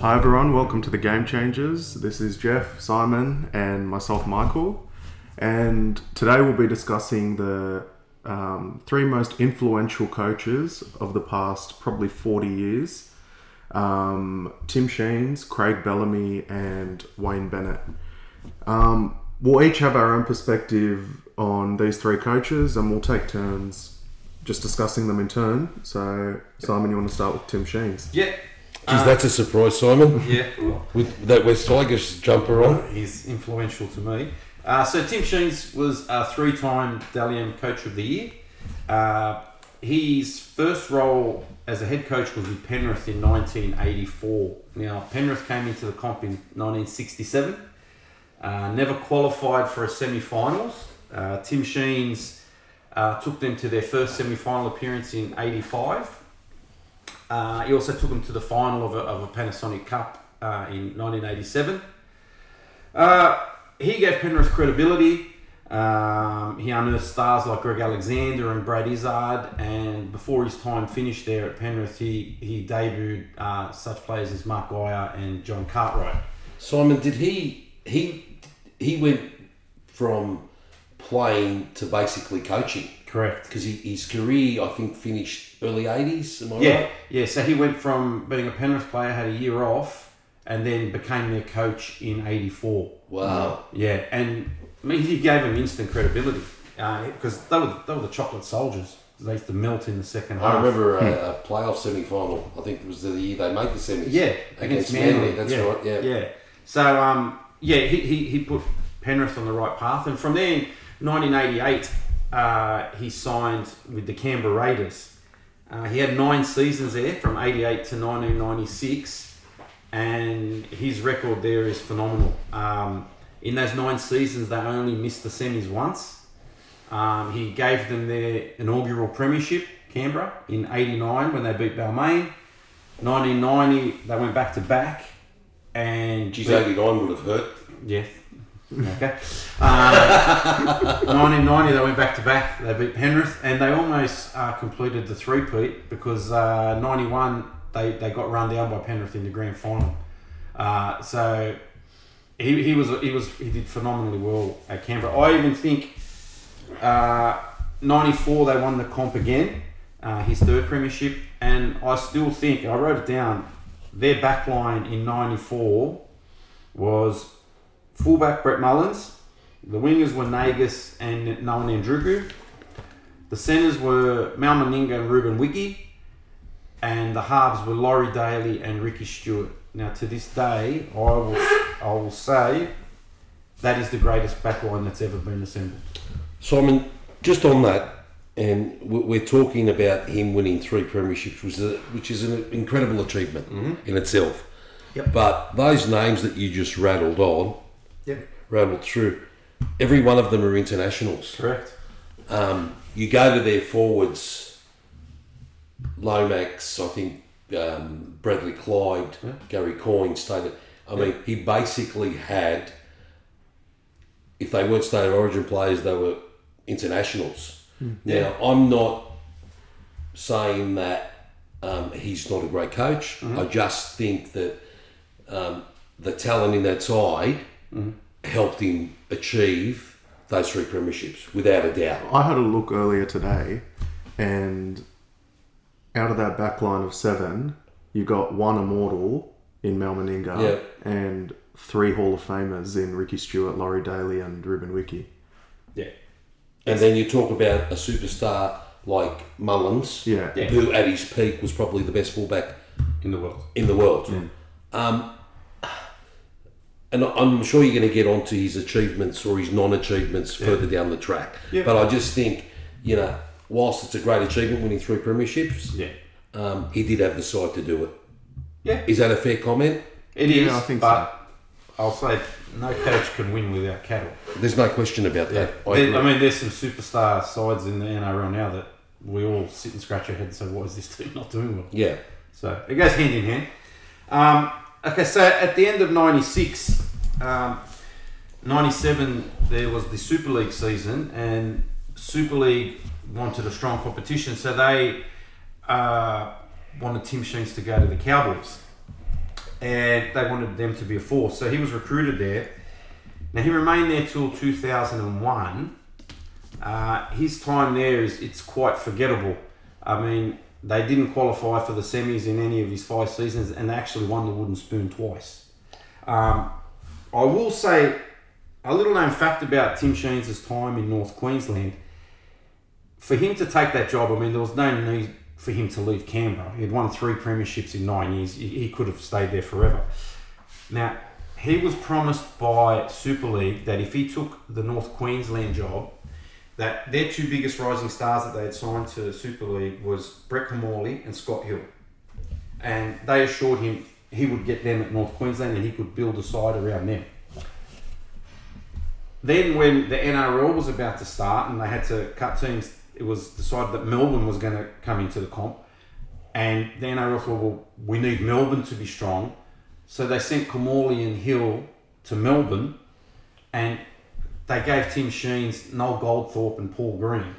Hi everyone, welcome to the Game Changers. This is Jeff, Simon, and myself, Michael. And today we'll be discussing the um, three most influential coaches of the past probably 40 years um, Tim Sheens, Craig Bellamy, and Wayne Bennett. Um, we'll each have our own perspective on these three coaches, and we'll take turns just discussing them in turn. So, Simon, you want to start with Tim Sheens? Yeah. Geez, that's a surprise, Simon. Yeah. With that West Tigers jumper on. He's influential to me. Uh, so Tim Sheens was a three-time Dally M Coach of the Year. Uh, his first role as a head coach was with Penrith in 1984. Now Penrith came into the comp in 1967. Uh, never qualified for a semi-finals. Uh, Tim Sheens uh, took them to their first semi-final appearance in '85. Uh, he also took them to the final of a, of a Panasonic Cup uh, in 1987. Uh, he gave Penrith credibility. Um, he unearthed stars like Greg Alexander and Brad Izzard, and before his time finished there at Penrith, he, he debuted uh, such players as Mark Geyer and John Cartwright. Simon, did he he he went from playing to basically coaching? Correct. Because he, his career, I think, finished early eighties. Am I Yeah, right? yeah. So he went from being a Penrith player, had a year off, and then became their coach in '84. Wow. Yeah, and I mean, he gave them instant credibility because they were they were the chocolate soldiers. They used to melt in the second half. I remember a, a playoff semi final. I think it was the year they made the semis. Yeah, against, Manly. That's yeah, right. Yeah. yeah. So um, yeah, he, he, he put Penrith on the right path, and from there, in 1988, uh, he signed with the Canberra Raiders. Uh, he had nine seasons there, from 88 to 1996, and his record there is phenomenal. Um, in those nine seasons, they only missed the semis once. Um, he gave them their inaugural premiership, Canberra, in 89 when they beat Balmain. 1990, they went back to back. And Geez, beat- eighty nine would have hurt. yeah. Okay. Uh, 1990, they went back to back. They beat Penrith, and they almost uh, completed the three-peat because uh, 91 they, they got run down by Penrith in the grand final. Uh, so he, he was he was he did phenomenally well at Canberra. I even think uh, 94 they won the comp again, uh, his third premiership, and I still think I wrote it down. Their backline in 94 was fullback Brett Mullins. The wingers were Nagas and Noa Nadruku. The centres were Mal Meninga and Ruben Wiki. And the halves were Laurie Daley and Ricky Stuart. Now, to this day, I will, I will say that is the greatest backline that's ever been assembled. Simon, just on that, and we- we're talking about him winning three premierships, which is, a, which is an incredible achievement mm-hmm. in itself. Yep. But those names that you just rattled on, Yep. rattled through, every one of them are internationals. Correct. Um, you go to their forwards, Lomax, I think um, Bradley Clyde, Gary Coyne stated. I mean, he basically had, if they weren't state of origin players, they were internationals. Now, I'm not saying that um, he's not a great coach. I just think that um, the talent in that side helped him achieve those three premierships, without a doubt. I had a look earlier today, and out of that back line of seven, you got one immortal in Mal Meninga Yeah. and three Hall of Famers in Ricky Stuart, Laurie Daley, and Ruben Wiki. Yeah. And then you talk about a superstar like Mullins, Yeah. Yeah. who at his peak was probably the best fullback In the world. in the world. Um, and I'm sure you're going to get onto his achievements or his non-achievements further down the track. Yeah. But I just think, you know, whilst it's a great achievement winning three premierships, Yeah. um, he did have the side to do it. Yeah. Is that a fair comment? It is, Yeah, I think but I'll say no coach can win without cattle. There's no question about that. I There- I mean, there's some superstar sides in the NRL now that we all sit and scratch our head and say, "Why is this team not doing well?" yeah. So it goes hand in hand. Um, okay, so at the end of '96, um, '97, there was the Super League season, and Super League wanted a strong competition, so they uh, wanted Tim Sheens to go to the Cowboys. and they wanted them to be a force. So he was recruited there. Now he remained there till 2001. Uh, his time there is it's quite forgettable. I mean, they didn't qualify for the semis in any of his five seasons, and they actually won the wooden spoon twice. Um, I will say a little known fact about Tim Sheens' time in North Queensland. For him to take that job, I mean, there was no need for him to leave Canberra. He had won three premierships in nine years. He he could have stayed there forever. Now, he was promised by Super League that if he took the North Queensland job, that their two biggest rising stars that they had signed to Super League was Brett Kimmorley and Scott Hill. And they assured him he would get them at North Queensland and he could build a side around them. Then, when the NRL was about to start and they had to cut teams, it was decided that Melbourne was going to come into the comp. And the NRL thought, well, we need Melbourne to be strong. So they sent Kimmorley and Hill to Melbourne and they gave Tim Sheens, Noel Goldthorpe, and Paul Green,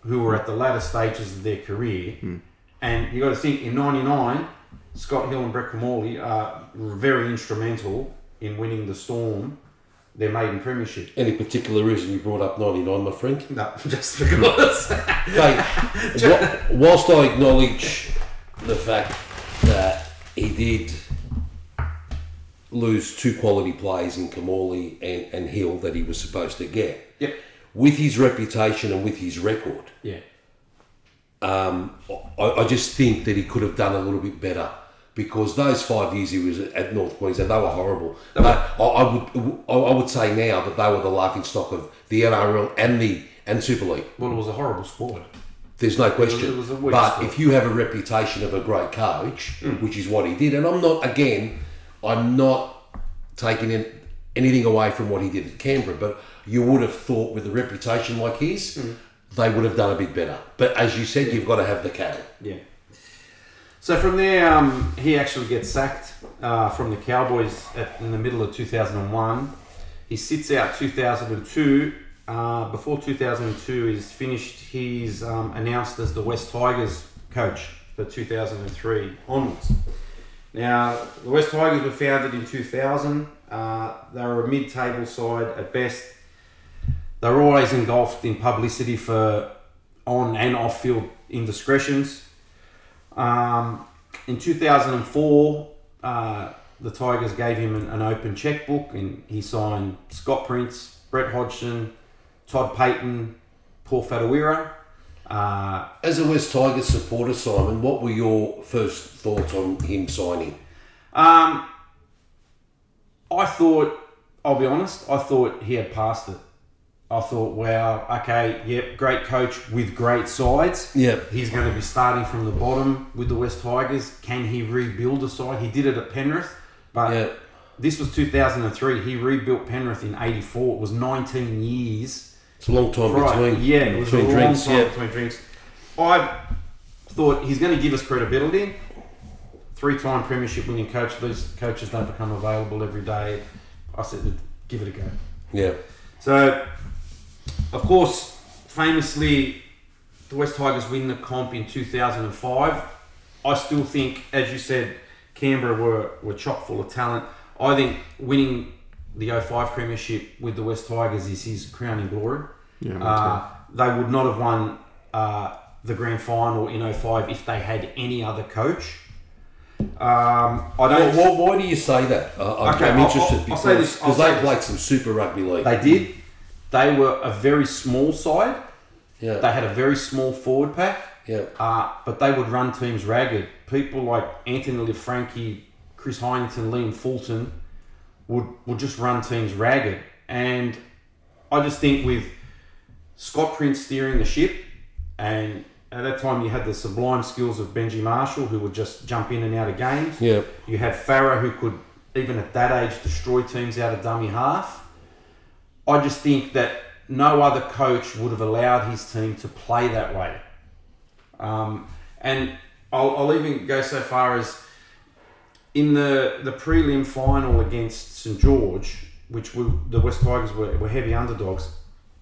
who were at the latter stages of their career. Hmm. And you've got to think in '99, Scott Hill and Brett Kimmorley are very instrumental in winning the Storm their maiden premiership. Any particular reason you brought up 99, my friend? No, just because. Okay, whilst I acknowledge the fact that he did lose two quality players in Kimmorley and, and Hill that he was supposed to get, yep. with his reputation and with his record, Yeah. um, I, I just think that he could have done a little bit better because those five years he was at North Queensland, they were horrible. But I, I would I I would say now that they were the laughing stock of the NRL and the and Super League. Well, it was a horrible squad. There's no question. it was a weak but squad. if you have a reputation of a great coach, which is what he did, and I'm not again, I'm not taking in, anything away from what he did at Canberra, but you would have thought with a reputation like his, they would have done a bit better. But as you said, you've got to have the cattle. Yeah. So from there, um, he actually gets sacked uh, from the Cowboys at, in the middle of 2001. He sits out 2002. Uh, before 2002 is finished, he's um, announced as the West Tigers coach for 2003 onwards. Now, the West Tigers were founded in 2000. Uh, they were a mid-table side at best. They were always engulfed in publicity for on and off-field indiscretions. Um, in 2004, uh, the Tigers gave him an, an open checkbook and he signed Scott Prince, Brett Hodgson, Todd Payten, Paul Whatuira. Uh, As a West Tigers supporter, Simon, what were your first thoughts on him signing? um, I thought, I'll be honest, I thought he had passed it. I thought, wow, okay, yep, great coach with great sides. Yep. He's going to be starting from the bottom with the West Tigers. Can he rebuild a side? He did it at Penrith, but Yep. this was 2003. He rebuilt Penrith in 84. It was 19 years. It's a long time Right, between yeah, it was between a long drinks. time Yeah, between drinks. I thought he's going to give us credibility. Three-time premiership winning coach. These coaches don't become available every day. I said, give it a go. yeah. So, of course, famously, the West Tigers win the comp in 2005. I still think, as you said, Canberra were, were chock full of talent. I think winning the 05 premiership with the West Tigers is his crowning glory. Yeah, Uh, they would not have won uh, the grand final in 05 if they had any other coach. Um, I don't. Why, why, why do you say that? Uh, I- Okay, I'm interested I'll- I'll because this- I'll because say they this. played some Super Rugby League. They did. They were a very small side. yeah, They had a very small forward pack. yeah. Uh, but they would run teams ragged. People like Anthony Laffranchi, Chris Heighington, Liam Fulton would, would just run teams ragged. And I just think with Scott Prince steering the ship, and at that time you had the sublime skills of Benji Marshall, who would just jump in and out of games. Yeah. You had Farah, who could, even at that age, destroy teams out of dummy half. I just think that no other coach would have allowed his team to play that way. Um, and I'll, I'll even go so far as in the, the prelim final against St George, which we, the West Tigers were, were heavy underdogs.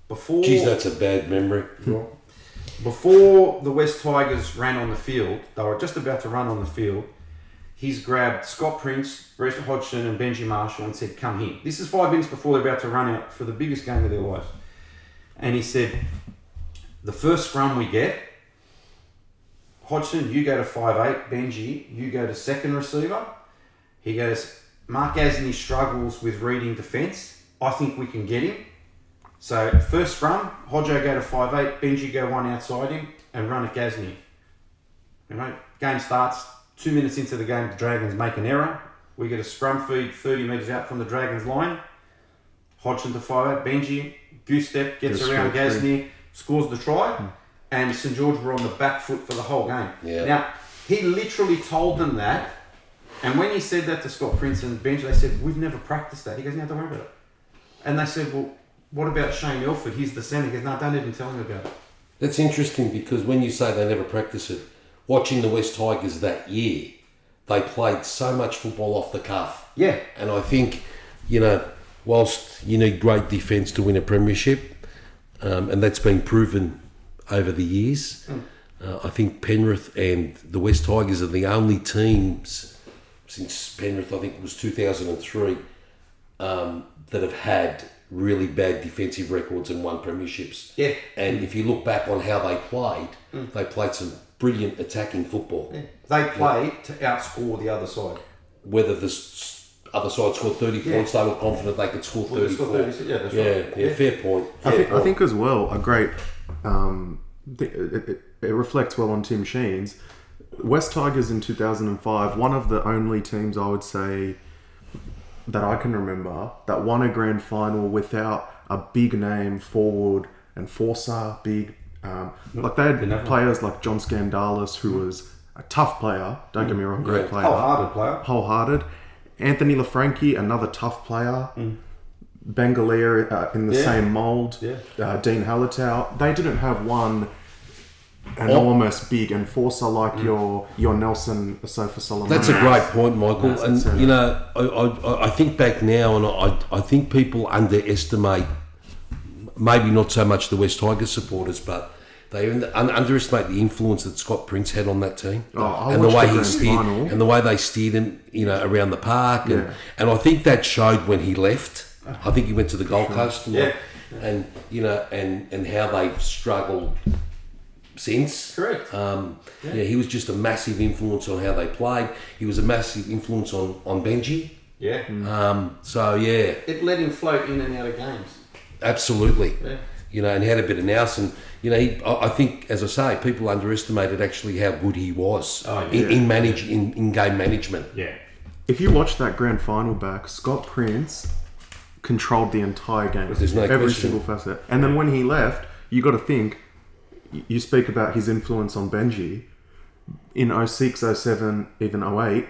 Before Geez, that's a bad memory. Hmm. before the West Tigers ran on the field, they were just about to run on the field. he's grabbed Scott Prince, Brett Hodgson, and Benji Marshall and said, "Come here." This is five minutes before they're about to run out for the biggest game of their lives, and he said, "The first scrum we get." Hodgson, you go to five eight. Benji, you go to second receiver. He goes, Mark Gasnier struggles with reading defence. I think we can get him. So first scrum, Hodjo go to five eight. Benji go one outside him and run at Gasnier. You know, game starts. Two minutes into the game, the Dragons make an error. We get a scrum feed 30 metres out from the Dragons line. Hodgson to five eight. Benji, goose step, gets Just around three. Scores the try. Hmm. And St George were on the back foot for the whole game. Yeah. Now, he literally told them that. And when he said that to Scott Prince and Benji, they said, We've never practiced that. He goes, No, don't worry about it. And they said, Well, what about Shane Elford? He's the centre. He goes, No, don't even tell him about it. That's interesting because when you say they never practice it, watching the West Tigers that year, they played so much football off the cuff. Yeah. And I think, you know, whilst you need great defence to win a premiership, um, and that's been proven over the years, uh, I think Penrith and the West Tigers are the only teams since Penrith, I think it was 2003, um, that have had really bad defensive records and won premierships. Yeah. And if you look back on how they played, they played some brilliant attacking football. They played to outscore the other side. Whether the other side scored 30 points, they were confident they could score Well, they 34. scored 30, yeah, that's yeah, right. yeah, Yeah. fair point. I Fair think, I think as well a great um, th- it, it, it reflects well on Tim Sheens' West Tigers in 2005 one of the only teams I would say that I can remember that won a grand final without a big name forward enforcer big um, like they had players like John Skandalis who was a tough player don't get me wrong great Yeah. player Wholehearted player. wholehearted Anthony Laffranchi another tough player Ben Galea uh, in the Yeah. same mould. Yeah. Uh, Dene Halatau. They didn't have one Oh. enormous big enforcer like mm. your your Nelson Sofa Solomon. That's a great point, Michael. That's and you know, I, I, I think back now, and I, I think people underestimate, maybe not so much the West Tigers supporters, but they un- un- underestimate the influence that Scott Prince had on that team, Oh, and the way the he steered, final. and the way they steered him, you know, around the park, and, Yeah. and I think that showed when he left. I think he went to the Gold Coast, Yeah. and you know, and and how they've struggled since. Correct. Um, yeah. he was just a massive influence on how they played. He was a massive influence on, on Benji. Yeah. Um, so yeah, It let him float in and out of games. absolutely. Yeah. You know, and he had a bit of nous, and you know, he, I I think, as I say, people underestimated actually how good he was Oh, in, yeah. in manage in, in game management. Yeah. If you watch that grand final back, Scott Prince controlled the entire game. There's no every question. single facet. And then when he left, you got to think. Y- You speak about his influence on Benji. In 06, 07, even 08,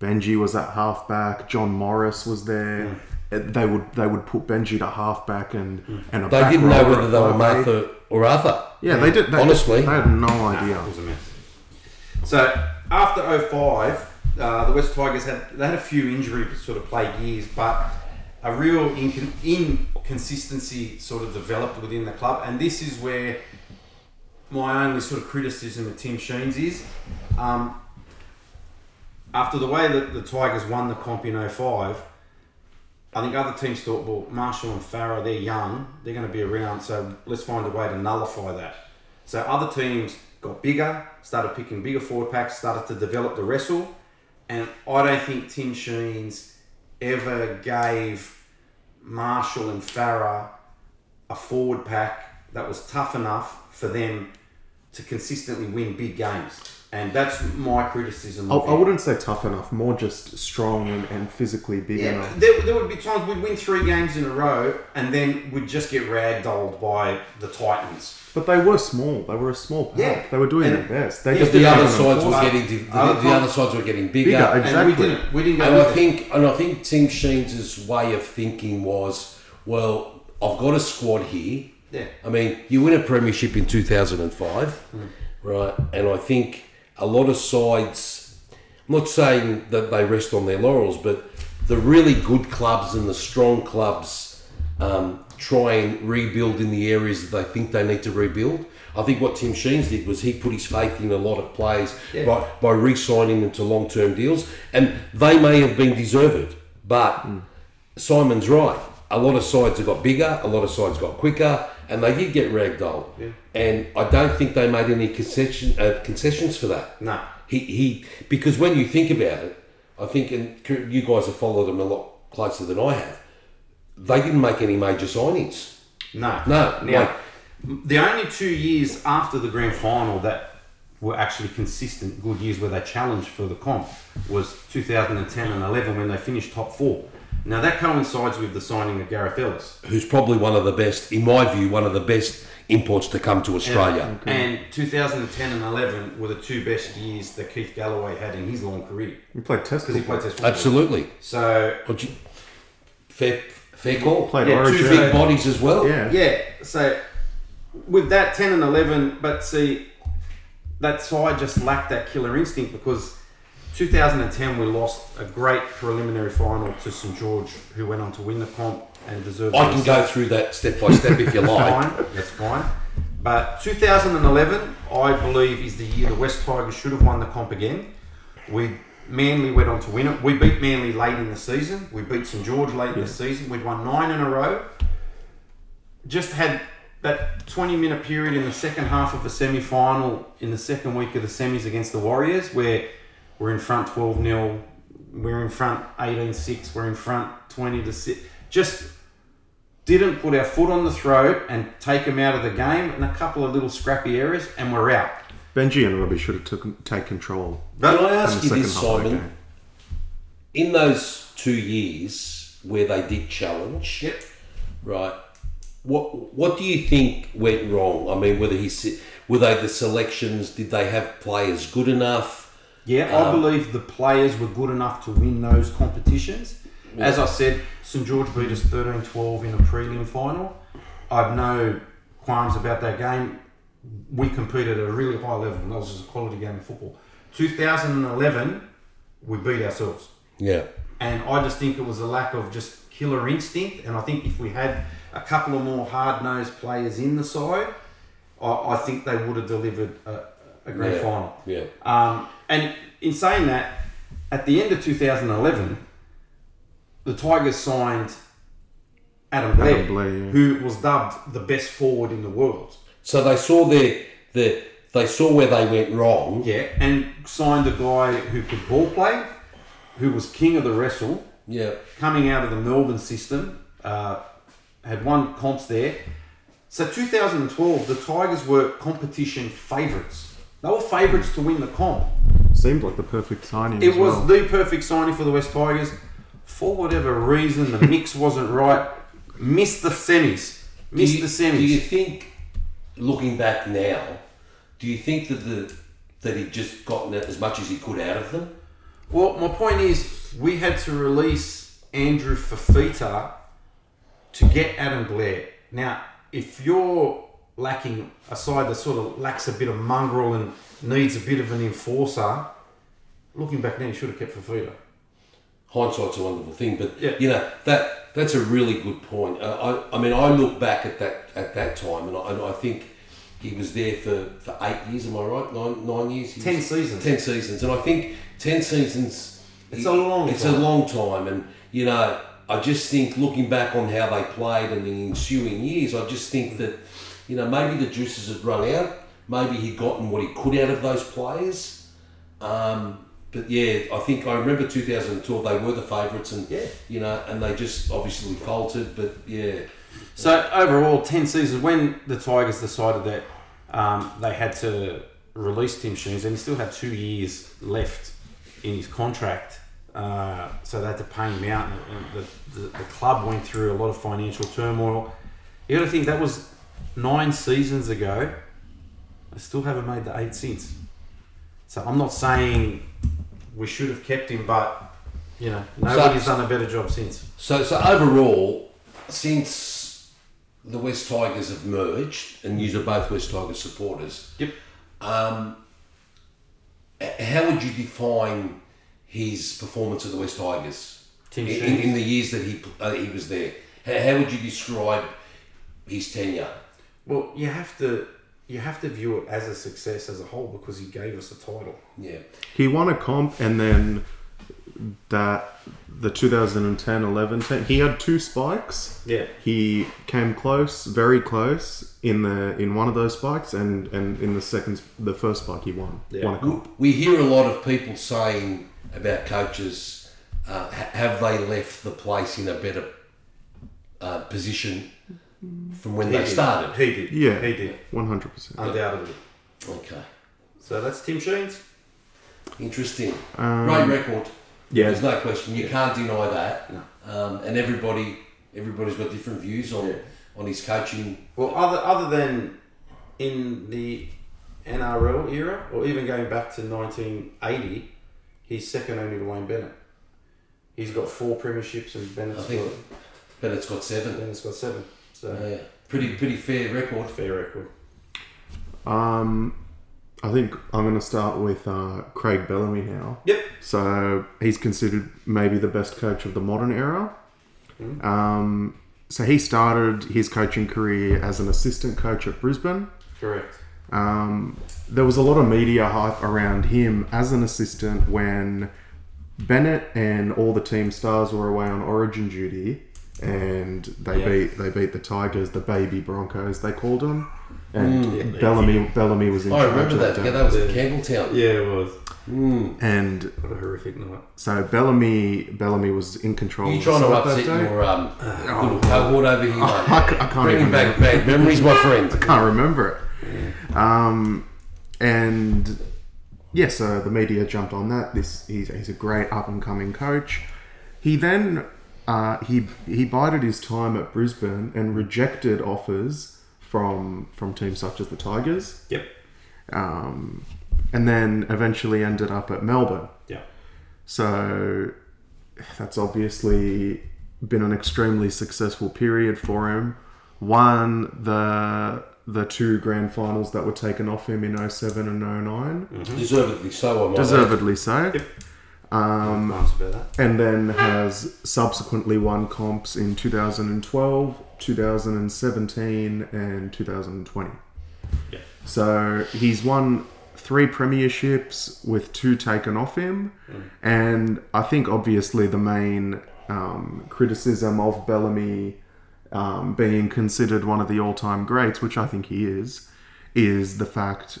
Benji was at halfback. John Morris was there. Uh, They would they would put Benji to halfback and and a They didn't know whether they were 5'8". Martha or other. Yeah, they did. They, Honestly. they had no idea. It was a mess. So after 05, uh, the West Tigers had they had a few injury sort of plagued years, but a real incon- inconsistency sort of developed within the club, and this is where my only sort of criticism of Tim Sheens is. Um, after the way that the Tigers won the comp in 05, I think other teams thought, well, Marshall and Farah, they're young, they're going to be around, so let's find a way to nullify that. So other teams got bigger, started picking bigger forward packs, started to develop the wrestle, and I don't think Tim Sheens ever gave Marshall and Farah a forward pack that was tough enough for them to consistently win big games. And that's my criticism. I, of I him. wouldn't say tough enough, more just strong and, and physically big Yeah, enough. there, there would be times we'd win three games in a row, and then we'd just get ragdolled by the Titans. But they were small. They were a small pack. Yeah. They were doing And- their best. They Yeah, just The didn't other have sides were getting the, the, Other the other sides were getting bigger. Bigger, And Exactly. we didn't. We didn't go. And with I it. think, and I think Tim Sheens' way of thinking was, well, I've got a squad here. Yeah. I mean, you win a premiership in 2005, right? And I think a lot of sides, I'm not saying that they rest on their laurels, but the really good clubs and the strong clubs um, try and rebuild in the areas that they think they need to rebuild. I think what Tim Sheens did was he put his faith in a lot of players Yeah. by, by re-signing them to long-term deals, and they may have been deserved, but Simon's right. A lot of sides have got bigger, a lot of sides got quicker, and they did get ragdolled. And I don't think they made any concession, uh, concessions for that. No. He, he because when you think about it, I think, and you guys have followed them a lot closer than I have. They didn't make any major signings. No. No, Now, like- the only two years after the grand final that were actually consistent good years where they challenged for the comp was 2010 and 11 when they finished top four. Now that coincides with the signing of Gareth Ellis. Who's probably one of the best, in my view, one of the best imports to come to Australia. And 2010 and 11 were the two best years that Keith Galloway had in his long career We played test because he played Test. Absolutely. So you- Fair, fair call. Played Yeah, two Origin. Two big bodies as well. Yeah. Yeah, so with that 10 and 11, but see, that side just lacked that killer instinct because 2010 we lost a great preliminary final to St George, who went on to win the comp and deserved I can go through that step by step if you like. Fine, that's fine. But 2011, I believe, is the year the West Tigers should have won the comp again. We Manly went on to win it. We beat Manly late in the season. We beat St George late in the season. We'd won nine in a row. Just had that 20 minute period in the second half of the semi final in the second week of the semis against the Warriors where we're in front 12 0, we're in front 18 6, we're in front 20 to 6. Just didn't put our foot on the throat and take them out of the game in a couple of little scrappy areas and we're out. Benji and Robbie should have took, take control Can I in ask you this, half Simon? In those two years where they did challenge, Yep. right? What what do you think went wrong? I mean, whether he were they the selections? Did they have players good enough? Yeah, I believe the players were good enough to win those competitions. As I said, St George beat us 13 12 in a prelim final. I've no qualms about that game. We competed at a really high level, and that was just a quality game of football. 2011, we beat ourselves. Yeah, And I just think it was a lack of just killer instinct. And I think if we had a couple of more hard nosed players in the side, I, I think they would have delivered a, a grand yeah, final. Yeah, Um, and in saying that, at the end of 2011, the Tigers signed Adam Blair, Adam Blair, yeah. who was dubbed the best forward in the world. So they saw their the they saw where they went wrong. Yeah, and signed a guy who could ball play, who was king of the wrestle, Yeah, coming out of the Melbourne system, uh, had won comps there. So 2012, the Tigers were competition favourites. They were favourites to win the comp. Seemed like the perfect signing. It as was well. the perfect signing for the West Tigers. For whatever reason, the mix wasn't right. Missed the semis. Do Missed you, the semis. do you think, looking back now, do you think that the that he'd just gotten as much as he could out of them? Well, my point is, we had to release Andrew Fifita to get Adam Blair. Now, if you're lacking a side that sort of lacks a bit of mongrel and needs a bit of an enforcer, looking back now, you should have kept Fifita. Hindsight's a wonderful thing, but Yeah. you know that that's a really good point. Uh, I, I mean, I look back at that at that time, and I, and I think he was there for, for eight years. Am I right? Nine nine years. He Ten seasons. Ten seasons, and I think ten seasons. It's a long It's time. a long time, and you know, I just think looking back on how they played and the ensuing years, I just think that you know maybe the juices had run out. Maybe he'd gotten what he could out of those players. Um, but yeah, I think I remember 2012. They were the favourites, and Yeah. you know, and they just obviously faltered. But yeah, So overall, ten seasons. When the Tigers decided that um, they had to release Tim Sheens, and he still had two years left in his contract, uh, so they had to pay him out. And, the, the, the club went through a lot of financial turmoil. You got to think that was nine seasons ago. I still haven't made the eight since. So I'm not saying we should have kept him, but you know nobody's done a better job since. So, so overall, since the West Tigers have merged, and you are both West Tigers supporters, Yep. um, how would you define his performance at the West Tigers in, in the years that he uh, he was there? How, how would you describe his tenure? Well, you have to you have to view it as a success as a whole because he gave us a title. Yeah. He won a comp and then that the 2010-11 team, he had two spikes. Yeah. He came close, very close in the in one of those spikes, and and in the second, the first spike he won. Yeah. Won a comp. We hear a lot of people saying about coaches, uh, have they left the place in a better uh, position from when He they did. started? He did. Yeah. He did. One hundred percent. Undoubtedly. Okay. So that's Tim Sheens. Interesting. Um, Great record. yeah. There's no question. You can't deny that. Um, and everybody, everybody's got different views on Yeah. on his coaching. Well, other other than in the NRL era, or even going back to 1980, he's second only to Wayne Bennett. He's got four premierships, and Bennett's I think got Bennett's got seven. Bennett's got seven. So Yeah. Pretty pretty fair record. fair record. Um, I think I'm going to start with uh, Craig Bellamy now. Yep. So he's considered maybe the best coach of the modern era. Um, so he started his coaching career as an assistant coach at Brisbane. Correct. Um, there was a lot of media hype around him as an assistant when Bennett and all the team stars were away on Origin duty, and they Yeah. beat they beat the Tigers, the baby Broncos they called them, and Yeah, they Bellamy Bellamy was in I charge remember of that. that. Yeah, that was at Campbelltown. Yeah, it was. And What a horrific night. so Bellamy Bellamy was in control. Are you trying the to upset your um, little cohort over here, mate? I, ca- I can't Bringing even back bad memories, my friend. I can't remember it. Um, and yeah, so the media jumped on that. This he's, he's a great up and coming coach. He then uh, he he bided his time at Brisbane and rejected offers from from teams such as the Tigers, Yep. um, and then eventually ended up at Melbourne. Yeah. So that's obviously been an extremely successful period for him. Won the the two grand finals that were taken off him in 07 and 9 Deservedly so, I. Deservedly so. Um. And then has subsequently won comps in 2012, 2017, and 2020. Yeah. So he's won three premierships with two taken off him. And I think obviously the main um, criticism of Bellamy um, being considered one of the all time greats, which I think he is, is the fact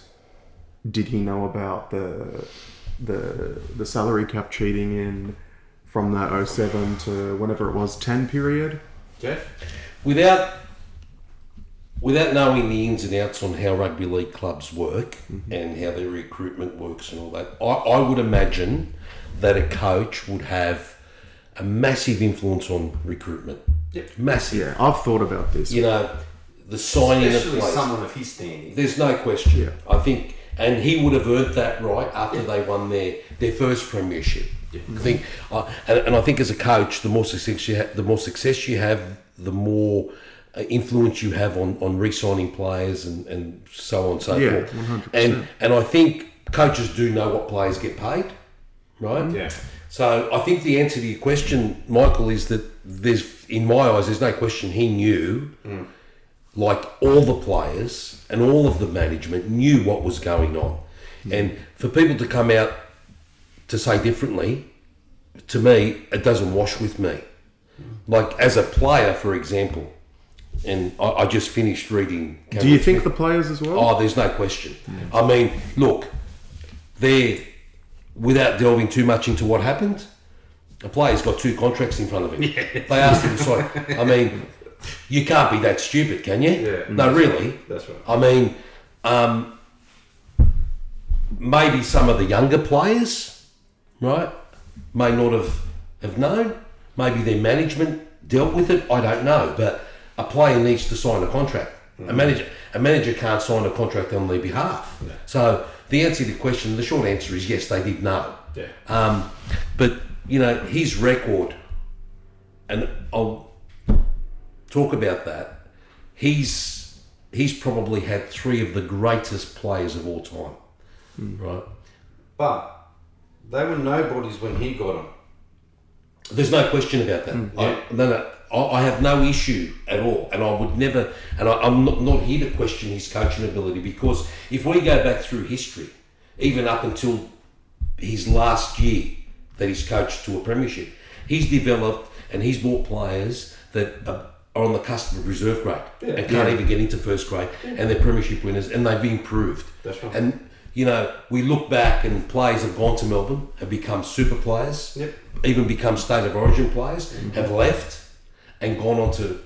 did he know about the the the salary cap cheating in from that 07 to whenever it was 10 period? Jeff? without without knowing the ins and outs on how rugby league clubs work mm-hmm. and how their recruitment works and all that, I, I would imagine that a coach would have a massive influence on recruitment. Yep. Massive. Yeah, I've thought about this. You know, the signing of players. someone of his standing. There's no question. Yeah. I think, and he would have earned that right after they won their, their first premiership. I think, uh, and, and I think as a coach, the more success you have, the more success you have, the more uh, influence you have on, on re-signing players and, and so on and so Yeah, forth. 100%. And and I think coaches do know what players get paid, right? Yeah. So I think the answer to your question, Michael, is that there's, in my eyes, there's no question he knew, like all the players and all of the management knew what was going on. Hmm. And for people to come out to say differently, to me, it doesn't wash with me. Hmm. Like as a player, for example, and I, I just finished reading. Do you think Smith- the players as well? Oh, there's no question. I mean, look, they're without delving too much into what happened. A player's got two contracts in front of him. They asked him "Sorry. I mean, you can't be that stupid, can you? Yeah. No, really. That's right. I mean, um, maybe some of the younger players, right, may not have, have known. Maybe their management dealt with it. I don't know. But a player needs to sign a contract. A manager, a manager can't sign a contract on their behalf. So the answer to the question, the short answer is yes, they did know. Yeah. Um, but you know his record, and I'll talk about that. He's he's probably had three of the greatest players of all time, hmm. right? But they were nobodies when he got them. There's no question about that. Hmm. I, no, no, I, I have no issue at all, and I would never, and I, I'm not, not here to question his coaching ability because if we go back through history, even up until his last year that he's coached to a premiership, he's developed and he's brought players that are, are on the cusp of reserve grade and can't even get into first grade, and they're premiership winners, and they've improved. That's right. And you know, we look back and players have gone to Melbourne, have become super players, Yep. even become state of origin players, mm-hmm. have left and gone on to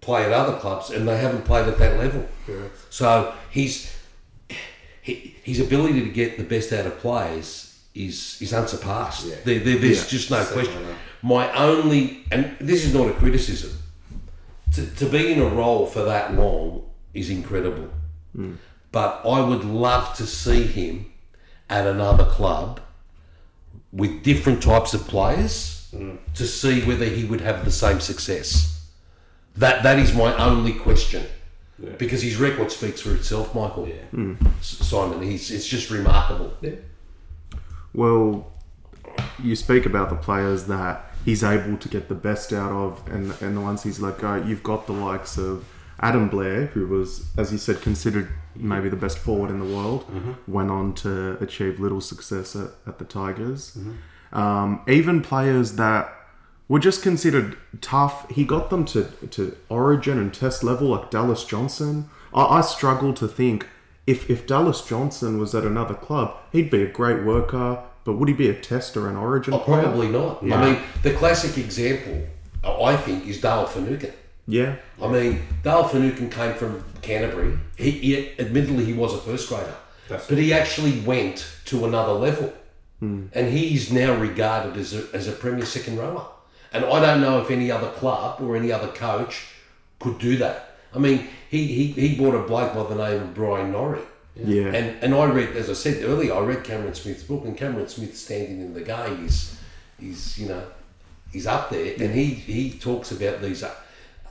play at other clubs, and they haven't played at that level. Correct. So his he, his ability to get the best out of players is is unsurpassed. Yeah. There, there- there's Yeah. just no question. My only, and this is not a criticism, to, to be in a role for that long is incredible. Hmm. But I would love to see him at another club with different types of players hmm. to see whether he would have the same success. That that is my only question. Because his record speaks for itself, Michael. Yeah. Hmm. S- Simon, he's it's just remarkable. Yeah. Well, you speak about the players that he's able to get the best out of, and and the ones he's let go. You've got the likes of Adam Blair, who was, as you said, considered maybe the best forward in the world. Went on to achieve little success at, at the Tigers. Um, even players that were just considered tough, he got them to to Origin and Test level, like Dallas Johnson. I, I struggle to think if if Dallas Johnson was at another club, he'd be a great worker, but would he be a Test or an Origin Oh, player? probably not. I mean, the classic example, uh, I think, is Dale Finucane. Yeah, I mean, Dale Finucane came from Canterbury. He, he admittedly he was a first grader, That's but he actually went to another level, and he's now regarded as a, as a premier second rower. And I don't know if any other club or any other coach could do that. I mean, he he, he brought a bloke by the name of Bryan Norrie. Yeah, And and I read, as I said earlier, I read Cameron Smith's book, and Cameron Smith standing in the game is, is you know, he's up there, and he he talks about these uh,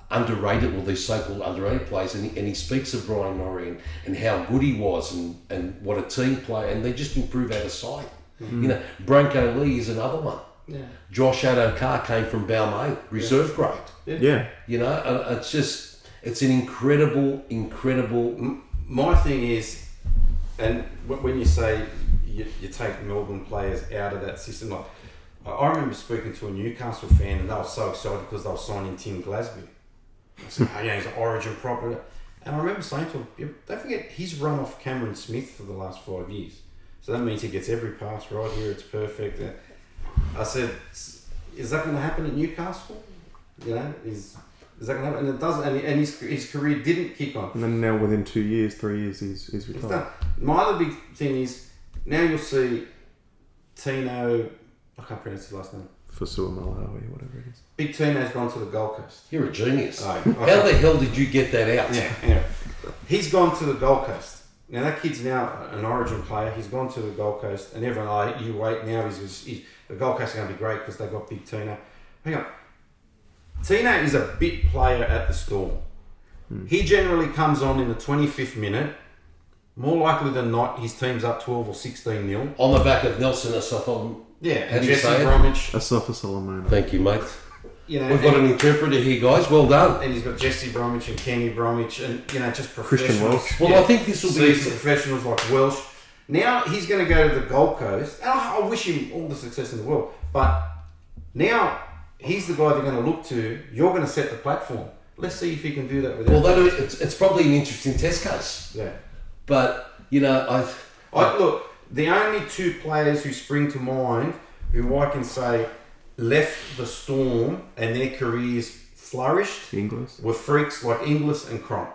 underrated, well, these so-called underrated players, and he, and he speaks of Bryan Norrie and, and how good he was, and and what a team player, and they just improve out of sight. You know, Branko Lee is another one. Yeah. Josh Addo-Carr came from Balmain, reserve grade. yeah. You know, it's just it's an incredible, incredible. My thing is, and when you say you, you take Melbourne players out of that system, like I- remember speaking to a Newcastle fan and they were so excited because they were signing Tim Glasby. I said, oh, yeah, he's an origin property. And I remember saying to him, don't forget, he's run off Cameron Smith for the last five years. So that means he gets every pass right here, it's perfect. I said, is that going to happen at Newcastle? You know, is, is that going to happen? And it doesn't, and, and his, his career didn't kick on. And then now within two years, three years, he's he's retired. done. My other big thing is now you'll see Tino. I can't pronounce his last name. For Malawi, whatever it is. Big Tino's gone to the Gold Coast. You're a genius. Oh, How the hell did you get that out? Yeah, anyway. He's gone to the Gold Coast. Now that kid's now an Origin player. He's gone to the Gold Coast, and everyone, oh, you wait now. He's, he's, he's the Gold Coast are going to be great because they've got Big Tino. Hang on, Tino is a bit player at the Storm. Hmm. He generally comes on in the 25th minute. More likely than not, his team's up 12 or 16 nil. On the back of Nelson Asafon. Yeah, and Jesse? Bromwich. Asafa Solomon. Thank you, mate. You know, We've got an interpreter here, guys. Well done. and he's got Jesse Bromwich and Kenny Bromwich, and you know, just Christian professionals. Welch. Well, I think this will be. seasoned professionals like Welch. Now he's going to go to the Gold Coast. And I, I wish him all the success in the world. But now he's the guy they're going to look to. You're going to set the platform. Let's see if he can do that without. Well, it's, it's probably an interesting test case. yeah. But, you know, I. I, look, the only two players who spring to mind who I can say left the Storm and their careers flourished Inglis. were freaks like Inglis and Cronk.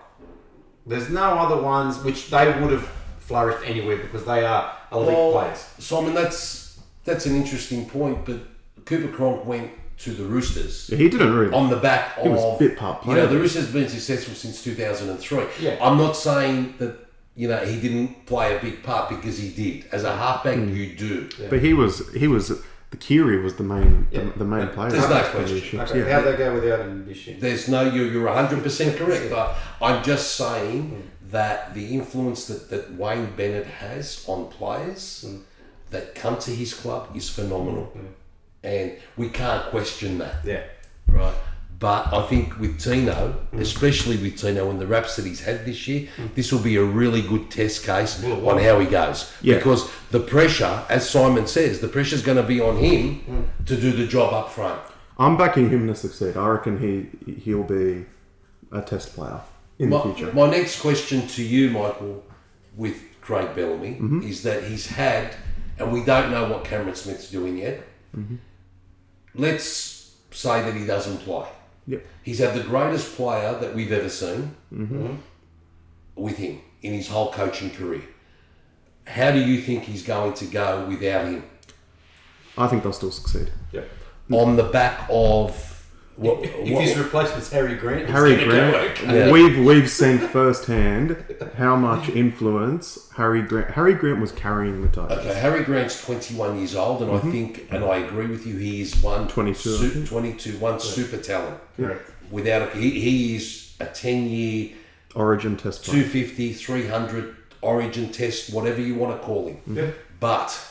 There's no other ones which they would have flourished anywhere because they are elite Well, players. Simon, that's that's an interesting point, but Cooper Cronk went to the Roosters Yeah, he didn't really. on the back He was of. bit part You know, the Roosters have been successful since 2003. Yeah. I'm not saying that, you know, he didn't play a big part because he did. As a halfback, Hmm. you do. But he was he was the Keary was the main Yeah. the, the main player. There's no question. Okay, Yeah. how'd they go without him this? There's no, you're, you're 100% correct. I, I'm just saying hmm. that the influence that, that Wayne Bennett has on players hmm. that come to his club is phenomenal. Hmm. And we can't question that, Yeah. right? But I think with Tino, mm. especially with Tino and the raps that he's had this year, mm. this will be a really good test case on how he goes. Yeah. Because the pressure, as Simon says, the pressure's going to be on him mm. to do the job up front. I'm backing him to succeed. I reckon he he'll be a test player in My, the future. my next question to you, Michael, with Craig Bellamy, mm-hmm. is that he's had, and we don't know what Cameron Smith's doing yet. Mm-hmm. Let's say that he doesn't play. Yep. He's had the greatest player that we've ever seen mm-hmm. hmm, with him in his whole coaching career. How do you think he's going to go without him? I think they'll still succeed. Yep. On the back of what, If what- his replacement's Harry Grant, Harry gonna Grant, go okay. We've we've seen firsthand how much influence Harry Grant. Harry Grant was carrying the Tigers. Okay, Harry Grant's 21 years old, and I mm-hmm. think, and I agree with you, he is one 22, su- 22, one super talent. Correct. Without a, he, he is a 10 year, Origin test player. 250, 300 origin test, whatever you want to call him. Yep. But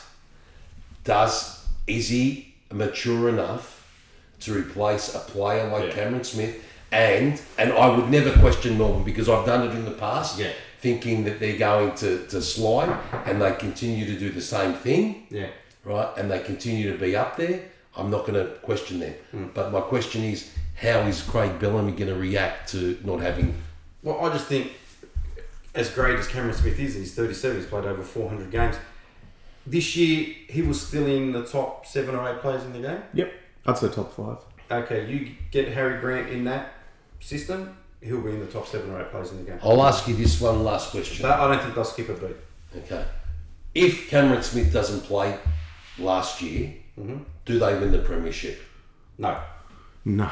does is he mature enough to replace a player like Yeah. Cameron Smith? And and I would never question Melbourne because I've done it in the past, Yeah. thinking that they're going to, to slide and they continue to do the same thing, Yeah. right? And they continue to be up there. I'm not going to question them. Hmm. But my question is, how is Craig Bellamy going to react to not having? Well, I just think, as great as Cameron Smith is, he's 37, he's played over 400 games. This year, he was still in the top seven or eight players in the game. Yep, I'd say top five. Okay, you get Harry Grant in that system, he'll be in the top seven or eight players in the game. I'll ask you this one last question. That, I don't think they'll skip a beat. Okay. If Cameron Smith doesn't play last year, mm-hmm. do they win the premiership? No, No.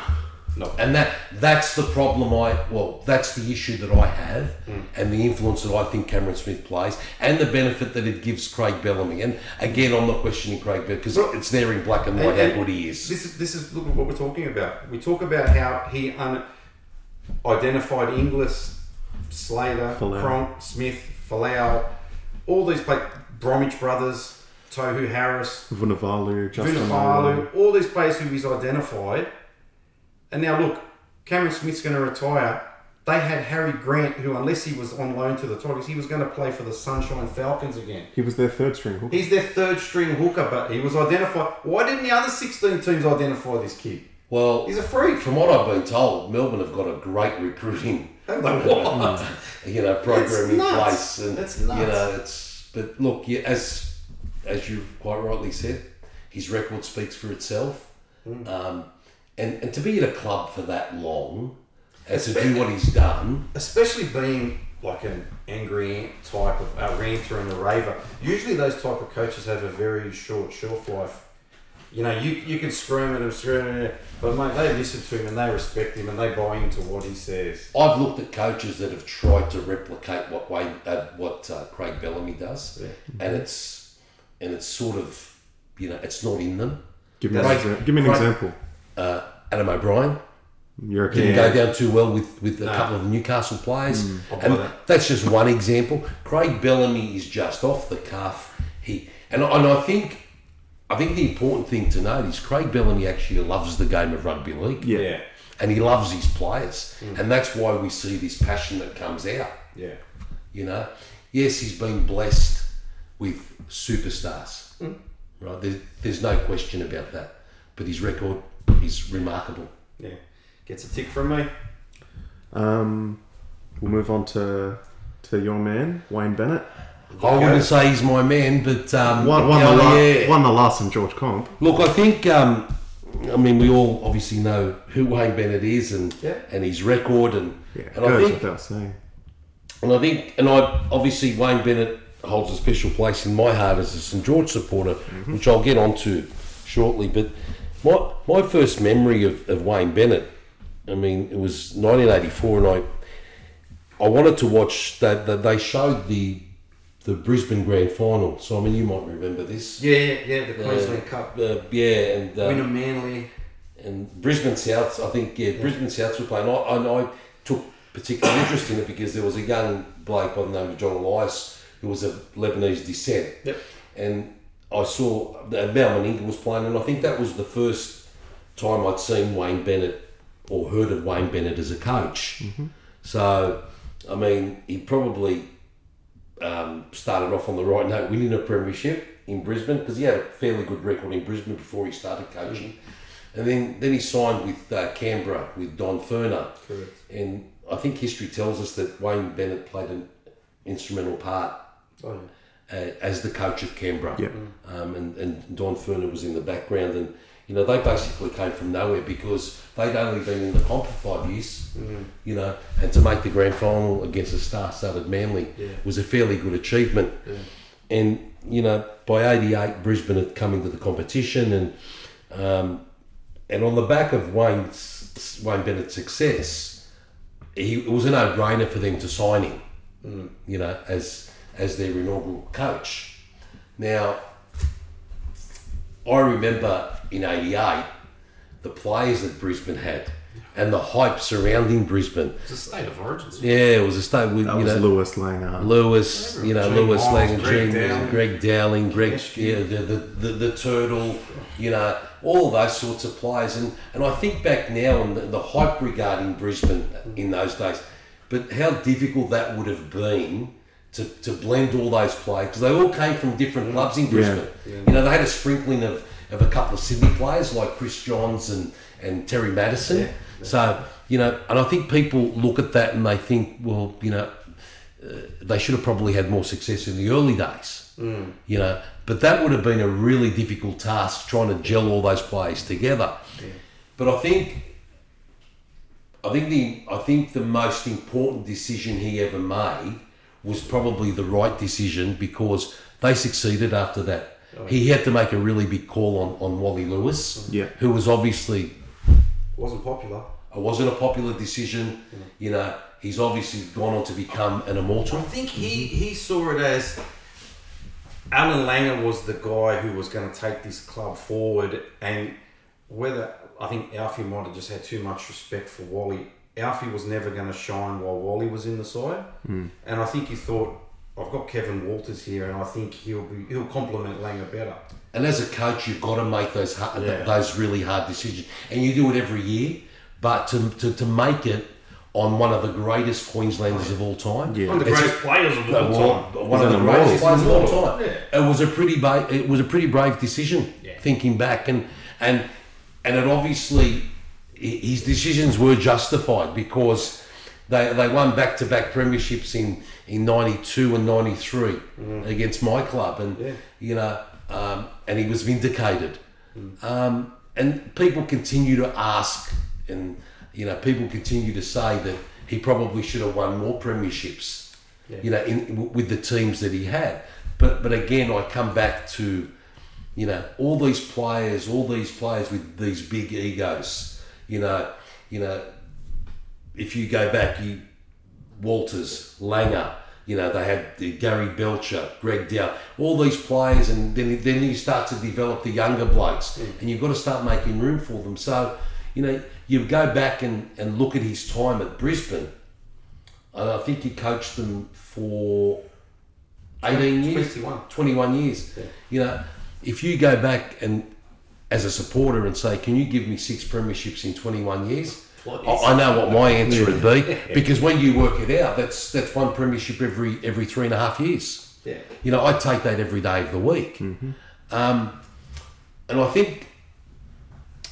No. And that that's the problem I well, that's the issue that I have hmm. and the influence that I think Cameron Smith plays and the benefit that it gives Craig Bellamy. And again I'm not questioning Craig because Well, it's there in black and white And- and how good he is. This is this is look at what we're talking about. We talk about how he un- identified Inglis, Slater, Folau. Cronk, Smith, Folau, all these play Bromwich brothers, Tohu Harris, Vunivalu, Justin Vunivalu, all these players who he's identified. And now look, Cameron Smith's going to retire. They had Harry Grant, who unless he was on loan to the Tigers, he was going to play for the Sunshine Falcons again. He was their third string hooker. He's their third string hooker, but he was identified. Why didn't the other 16 teams identify this kid? Well, He's a freak. from what I've been told, Melbourne have got a great recruiting What? you know program in place and That's you know it's but look yeah, as as you quite rightly said his record speaks for itself Hmm. um, and and to be at a club for that long and to do what he's done Especially being like an angry ant type of a ranter and a raver. Usually those type of coaches have a very short shelf life. You know, you, you can scream at him, scream at him, but mate, they listen to him and they respect him and they buy into what he says. I've looked at coaches that have tried to replicate what Wayne, uh, what uh, Craig Bellamy does Yeah. and it's and it's sort of you know it's not in them Give me, an Right. exa- give me an Right. example. Uh, Adam O'Brien You're a didn't go down too well with, with a Nah. couple of Newcastle players. Mm, I'll and that. that's just one example. Craig Bellamy is just off the cuff. He and, I- and I think I think the important thing to note is Craig Bellamy actually loves the game of rugby league. Yeah. Yeah. And he loves his players. Mm. And that's why we see this passion that comes out. Yeah. You know? Yes, he's been blessed with superstars. Mm. Right? There, there's no question about that. But his record is remarkable. Yeah. Gets a tick from me. Um, we'll move on to to your man Wayne Bennett. I wouldn't say he's my man, but um, Won, won, the, la- yeah. won the last St George comp. Look, I think um, I mean we all obviously know who Wayne Bennett is and Yeah. and his record and Yeah, and I think without saying. and I think and I obviously Wayne Bennett holds a special place in my heart as a St George supporter, which I'll get onto shortly. But my my first memory of, of Wayne Bennett, I mean, it was 1984, and I I wanted to watch that. that they showed the the Brisbane Grand Final. So I mean, you might remember this. Yeah, yeah, yeah. The Uh, Queensland Cup. uh, yeah, and um, Winner Manly. and Brisbane South, I think, yeah, Brisbane Souths were playing. I, and I took particular interest in it because there was a young bloke by the name of John Elias who was of Lebanese descent. Yep. And I saw that Mal Meninga was playing, and I think that was the first time I'd seen Wayne Bennett or heard of Wayne Bennett as a coach. So, I mean, he probably um, started off on the right note, winning a premiership in Brisbane because he had a fairly good record in Brisbane before he started coaching. And then, then he signed with uh, Canberra with Don Furner. Correct. And I think history tells us that Wayne Bennett played an instrumental part Oh, uh, as the coach of Canberra. Yep. Um, and, and Don Furner was in the background. And, you know, they basically came from nowhere because they'd only been in the comp for five years, you know, and to make the grand final against a star-studded Manly Yeah. was a fairly good achievement. Yeah. And, you know, by 88, Brisbane had come into the competition and, um, and on the back of Wayne's, Wayne Bennett's success, he, it was a no-brainer for them to sign him, you know, as as their inaugural coach. Now, I remember in '88 the players that Brisbane had and the hype surrounding Brisbane. It's a state of origin. Yeah, it was a state with That you was know Lewis Langer. Lewis, you know, Gene Lewis Miles, Lang, Greg Greg, Dowling. Greg Dowling, Greg, yeah, the, the, the, the Turtle, you know, all those sorts of players. And, and I think back now and the, the hype regarding Brisbane in those days, but how difficult that would have been to, to blend all those players because they all came from different clubs in Brisbane. You know, they had a sprinkling of, of a couple of Sydney players like Chris Johns and, and Terry Matterson. So, you know, and I think people look at that and they think, well, you know, uh, they should have probably had more success in the early days. Mm. You know, but that would have been a really difficult task trying to gel all those players together. But I think, I think the I think the most important decision he ever made was probably the right decision because they succeeded after that. Oh, he had to make a really big call on, on Wally Lewis, mm-hmm. Yeah. who was obviously Wasn't popular. it wasn't a popular decision. Mm-hmm. You know, he's obviously gone on to become an immortal. I think he, he saw it as Allan Langer was the guy who was going to take this club forward, and whether I think Alfie might have just had too much respect for Wally. Alfie was never going to shine while Wally was in the side, hmm. and I think he thought, "I've got Kevin Walters here, and I think he'll be he'll complement Langer better." And as a coach, you've got to make those hard, Yeah. those really hard decisions, and you do it every year. But to, to, to make it on one of the greatest Queenslanders of all time, Yeah. One of the It's greatest players of all well, time. one He's of the an greatest players of all time. Yeah. It was a pretty ba- it was a pretty brave decision. Yeah. Thinking back, and and and it obviously hi- his decisions were justified because they they won back to back premierships in in '92 and '93 against my club, and Yeah. you know, um, and he was vindicated. Um, and people continue to ask, and you know, people continue to say that he probably should have won more premierships. Yeah. You know, in, with the teams that he had. But but again, I come back to, you know, all these players, all these players with these big egos. You know, you know, if you go back, you Walters, Langer, you know, they had the Gary Belcher, Greg Dow, all these players, and then then you start to develop the younger blokes, hmm. and you've got to start making room for them. So, you know, you go back and, and look at his time at Brisbane, and I think he coached them for 18 years, 21. 21 years. You know, if you go back and as a supporter and say, can you give me six premierships in 21 years? I, I know what my answer would be because when you work it out, that's that's one premiership every every three and a half years. Yeah. You know, I take that every day of the week. Um, and I think,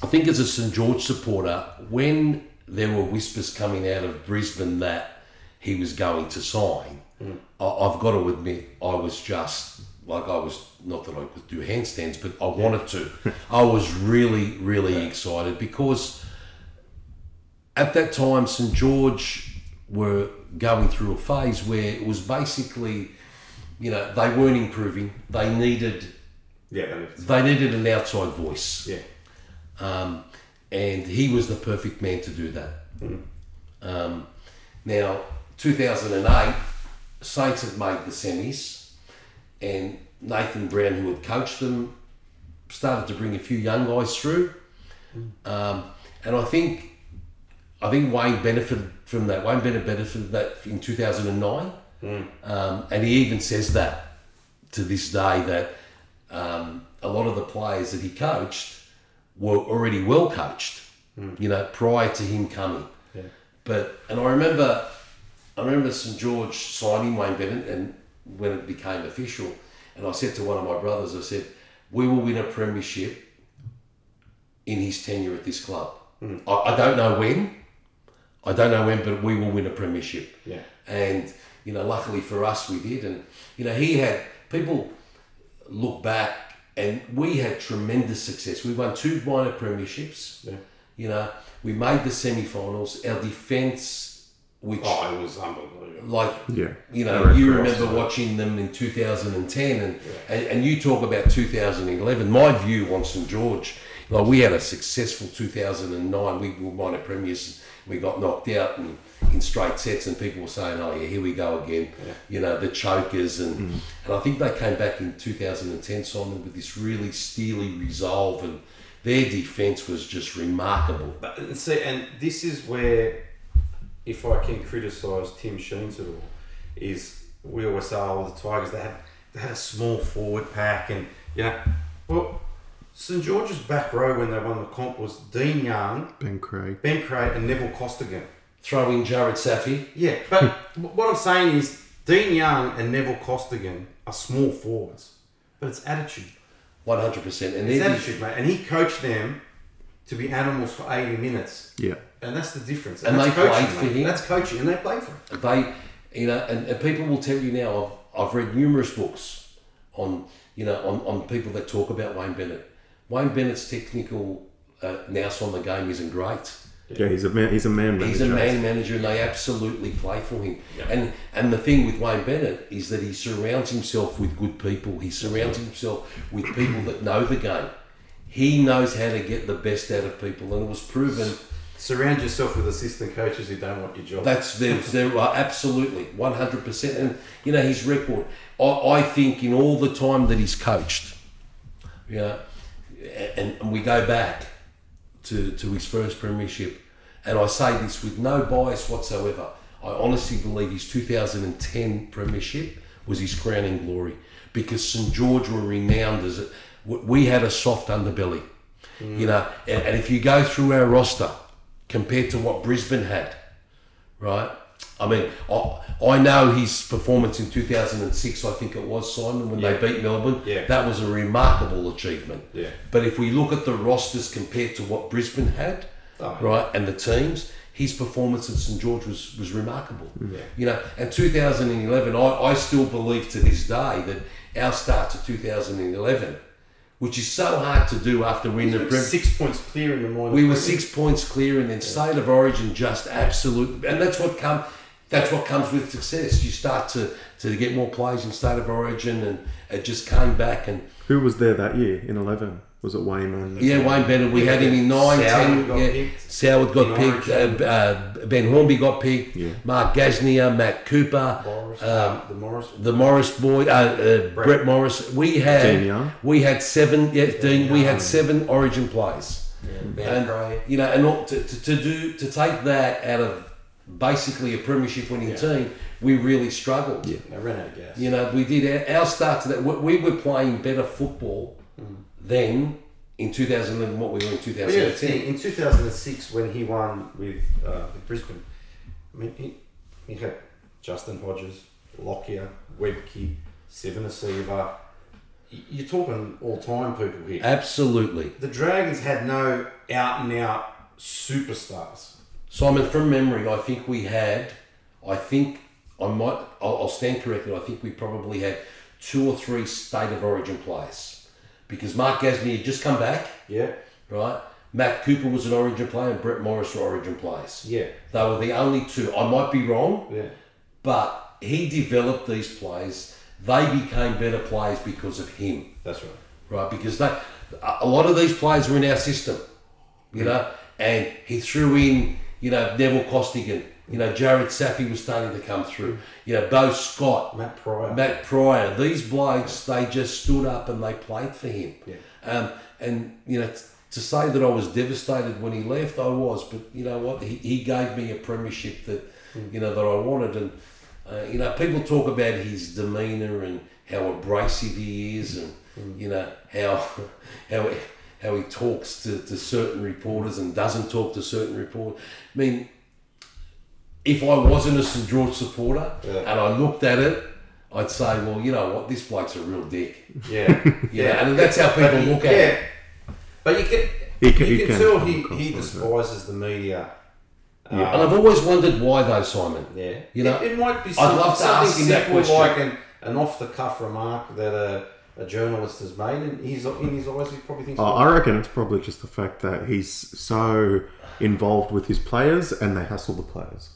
I think as a St George supporter, when there were whispers coming out of Brisbane that he was going to sign, I, I've got to admit I was just like I was not that I could do handstands, but I wanted to. I was really, really excited because at that time St George were going through a phase where it was basically, you know, they weren't improving. They needed Yeah, that is. they needed an outside voice. Yeah. Um, and he was the perfect man to do that. Um, now, 2008, Saints had made the semis, and Nathan Brown, who had coached them, started to bring a few young guys through. Um, and I think, I think Wayne benefited from that. Wayne Bennett benefited that in 2009, um, and he even says that to this day that um, a lot of the players that he coached were already well coached You know, prior to him coming. Yeah. But and I remember, I remember St George signing Wayne Bennett, and when it became official, and I said to one of my brothers, I said, "We will win a premiership in his tenure at this club. Hmm. I, I don't know when, I don't know when, but we will win a premiership." Yeah. And you know, luckily for us, we did. And you know, he had people look back, and we had tremendous success. We won two minor premierships. Yeah. You know, we made the semi-finals. Our defense, which Oh, it was unbelievable. like Yeah. you know, Very you remember yeah. watching them in 2010, and, and and you talk about 2011. My view on St George, like we had a successful 2009. We were minor premiers. We got knocked out and in straight sets, and people were saying, "Oh yeah, here we go again." You know, the chokers, and Mm. and I think they came back in 2010, Simon, with this really steely resolve, and their defence was just remarkable. But and see, and this is where, if I can criticise Tim Sheens at all, is we always say, oh, the Tigers they had they had a small forward pack, and you know, well, St George's back row when they won the comp was Dean Young, Ben Creagh. Ben Creagh, and Neville Costigan. Throw in Jarrod Saffy. Yeah, but what I'm saying is Dean Young and Neville Costigan are small forwards, but it's attitude. One hundred percent, and It's they're- attitude, mate. And he coached them to be animals for 80 minutes. Yeah. And that's the difference. And that's they coaching, played for mate. him. That's coaching, and they played for him. they you know and, and people will tell you now I've, I've read numerous books on you know on, on people that talk about Wayne Bennett Wayne Bennett's technical uh, nous on the game isn't great Yeah, he's a man. He's a man manager. he's a man manager and they absolutely play for him and and the thing with Wayne Bennett is that he surrounds himself with good people he surrounds himself with people that know the game he knows how to get the best out of people and it was proven Surround yourself with assistant coaches who don't want your job. That's there. There are absolutely one hundred percent, and you know his record. I, I think in all the time that he's coached, you know, and, and we go back to to his first premiership, and I say this with no bias whatsoever. I honestly believe his 2010 premiership was his crowning glory because St George were renowned as a, we had a soft underbelly, you know, and, and if you go through our roster compared to what Brisbane had, right? I mean, I, I know his performance in 2006, I think it was, Simon, when Yeah. they beat Melbourne. Yeah. That was a remarkable achievement. Yeah. But if we look at the rosters compared to what Brisbane had, Oh, right, and the teams, his performance at St George was, was remarkable. Yeah. You know, and 2011, I, I still believe to this day that our start to 2011, which is so hard to do after winning the We were Premier six points clear in the morning. we were six points clear, and then state of origin just absolute, and that's what come. That's what comes with success. You start to, to get more players in state of origin, and it just came back. And Who was there that year in eleven? Was it Wayman? yeah, Wayne Bennett, we Yeah, had him in nine, Soward ten. got yeah, picked. Soward got In picked. Uh, uh, ben Hornby got picked. Yeah. Mark Gasnier, Matt Cooper, Morris, um, the Morris. the Morris boy, uh, uh, Brett. Morris. We had Dean we had seven. Yeah, Dean. We had seven Origin players. Ben and Craig. you know, and to, to, to do to take that out of basically a premiership winning Yeah. team, we really struggled. Yeah. They ran out of gas. You know, we did our, our start to that. We, we were playing better football then in 2011 than what we were in But yeah, the thing, in 2006 when he won with, uh, with Brisbane, I mean, he, he had Justin Hodges, Lockyer, Webcke, Seven Asiva. You're talking all time people here. Absolutely, The Dragons had no out and out superstars. Simon. From memory, I think we had. I think I might. I'll, I'll stand corrected. I think we probably had two or three state of origin players because Mark Gasnier had just come back. Yeah, right? Matt Cooper was an Origin player and Brett Morris were Origin players. yeah, They were the only two. I might be wrong, yeah. but he developed these players. They became better players because of him, That's right. right? Because they, a a lot of these players were in our system, you mm. know, and he threw in, you know, Neville Costigan, you know, Jarrod Saffy was starting to come through, you know, Beau Scott, Matt Prior. Matt Prior, these blokes, they just stood up and they played for him. Yeah. Um, and, you know, t- to say that I was devastated when he left, I was. But you know what? He, he gave me a premiership that, you know, that I wanted. And, uh, you know, people talk about his demeanour and how abrasive he is and, you know, how, how, how he talks to, to certain reporters and doesn't talk to certain reporters. I mean, if I wasn't a St George supporter Yeah. and I looked at it, I'd say, well, you know what, this bloke's a real dick. Yeah, yeah, know, and that's how people he- look at yeah. it. But you can, He can- you he can can tell come he, across he like that. despises the media. And I've always wondered why though, Simon. Yeah, You know, it, it might be I'd love to something ask him that simple question. like an, an off-the-cuff remark that a, a journalist has made, and he's in his eyes he probably thinks. Uh, I reckon it's probably just the fact that he's so involved with his players and they hassle the players.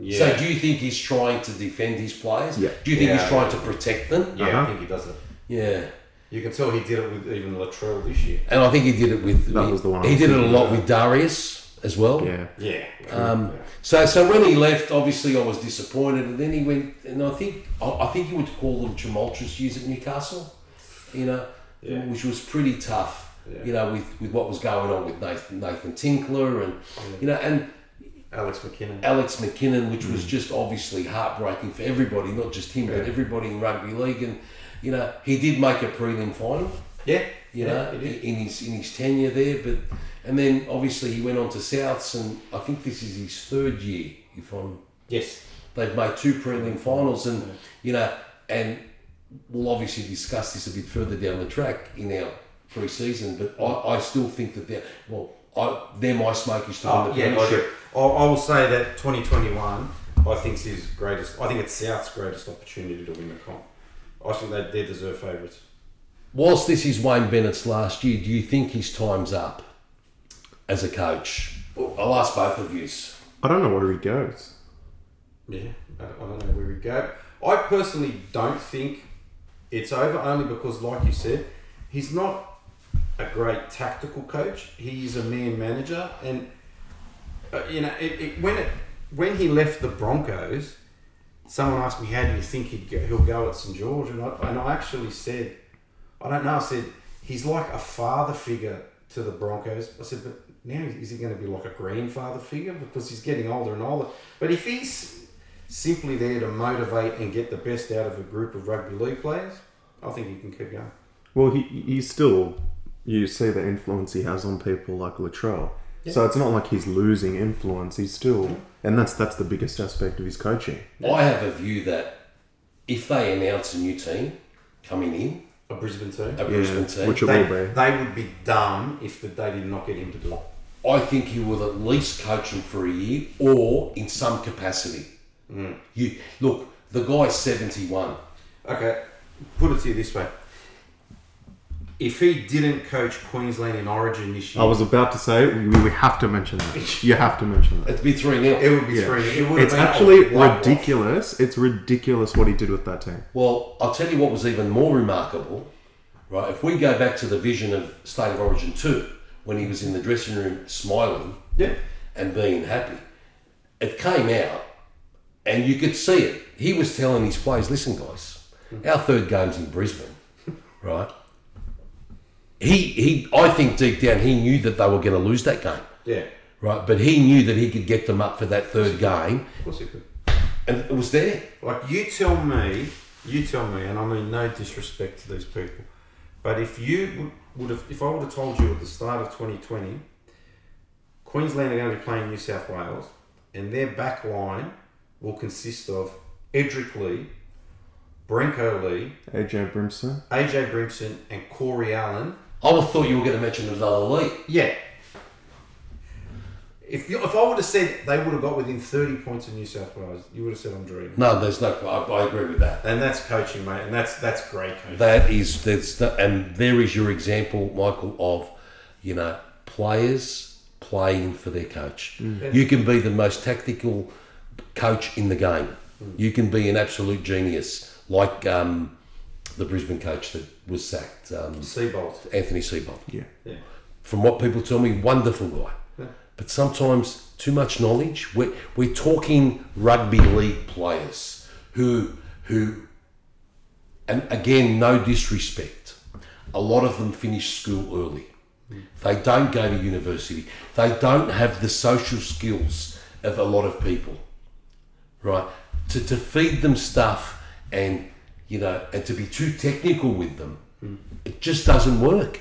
Yeah, So do you think he's trying to defend his players? Yeah. Do you think Yeah. he's trying to protect them? yeah, I Uh-huh. think he does it. Yeah. You can tell he did it with even Latrell this year. And I think he did it with. That he, was the one He did it a lot with Darius as well. Yeah. Yeah, Um, so, so when he left, obviously I was disappointed, and then he went, and I think I I think he would call them tumultuous years at Newcastle, you know, Yeah. which was pretty tough, Yeah. you know, with, with what was going on with Nathan Nathan Tinkler, and you know, and Alex McKinnon. Alex McKinnon, which was mm. just obviously heartbreaking for everybody, not just him, but everybody in rugby league, and you know, he did make a prelim final yeah, you yeah, know, in his in his tenure there. But and then obviously he went on to Souths, and I think this is his third year. If I'm, Yes, they've made two prelim finals, and you know, and we'll obviously discuss this a bit further down the track in our pre-season. But I, I still think that they're well, I they're my smokies to Oh, win the yeah, premiership. Agree. I, I will say that 2021, I think is his greatest. I think it's South's greatest opportunity to win the comp. I think they they deserve favourites. Whilst this is Wayne Bennett's last year, do you think his time's up as a coach? I'll ask both of you. I don't know where he goes. Yeah, I don't, I don't know where we go. I personally don't think it's over, only because, like you said, he's not a great tactical coach. He's a man manager, and uh, you know, it, it, when it when he left the Broncos, someone asked me, "How do you think he'd go, he'll go at St George?" And I, and I actually said, "I don't know." I said he's like a father figure to the Broncos. I said, "But now is he going to be like a grandfather figure because he's getting older and older?" But if he's simply there to motivate and get the best out of a group of rugby league players, I think he can keep going. Well, he he's still. You see the influence he has on people like Latrell. So it's not like he's losing influence. He's still, and that's that's the biggest aspect of his coaching. I have a view that if they announce a new team coming in, A Brisbane team. a Brisbane team, which it They, will be. they would be dumb if the, they did not get him to do it. I think he will at least coach them for a year or in some capacity. Mm. You look, the guy's seventy-one. Okay, put it to you this way. If he didn't coach Queensland in Origin this year, I was about to say we, we have to mention that. You have to mention that. It'd be three 0 it would be Yeah. three. It would have It's been a actually whitewash. ridiculous. It's ridiculous what he did with that team. Well, I'll tell you what was even more remarkable, right? If we go back to the vision of State of Origin 2, when he was in the dressing room smiling Yeah, and being happy, it came out and you could see it. He was telling his players, listen, guys, our third game's in Brisbane, right? He, he, I think deep down he knew that they were going to lose that game, yeah. right? But he knew that he could get them up for that third game, Of course he could. and it was there. Like you tell me, you tell me, and I mean no disrespect to these people, but if you would, would have, if I would have told you at the start of 2020, Queensland are going to be playing New South Wales, and their back line will consist of Edrick Lee, Brenko Lee, AJ Brimson. AJ Brimson, and Corey Allen. I would have thought you were going to mention another league. Yeah. If you, if I would have said they would have got within 30 points of New South Wales, you would have said I'm dreaming. No, there's no. I, I agree with that. And that's coaching, mate, and that's that's great coaching. That is that's the, and there is your example, Michael, of you know players playing for their coach. You can be the most tactical coach in the game. You can be an absolute genius, like um, the Brisbane coach that was sacked, um, Seibold. Anthony Seibold. Yeah. Yeah. From what people tell me, wonderful guy. But sometimes too much knowledge. We're, we're talking rugby league players who who and again, no disrespect. A lot of them finish school early. They don't go to university. They don't have the social skills of a lot of people. Right? To, to feed them stuff and you know and to be too technical with them, it just doesn't work.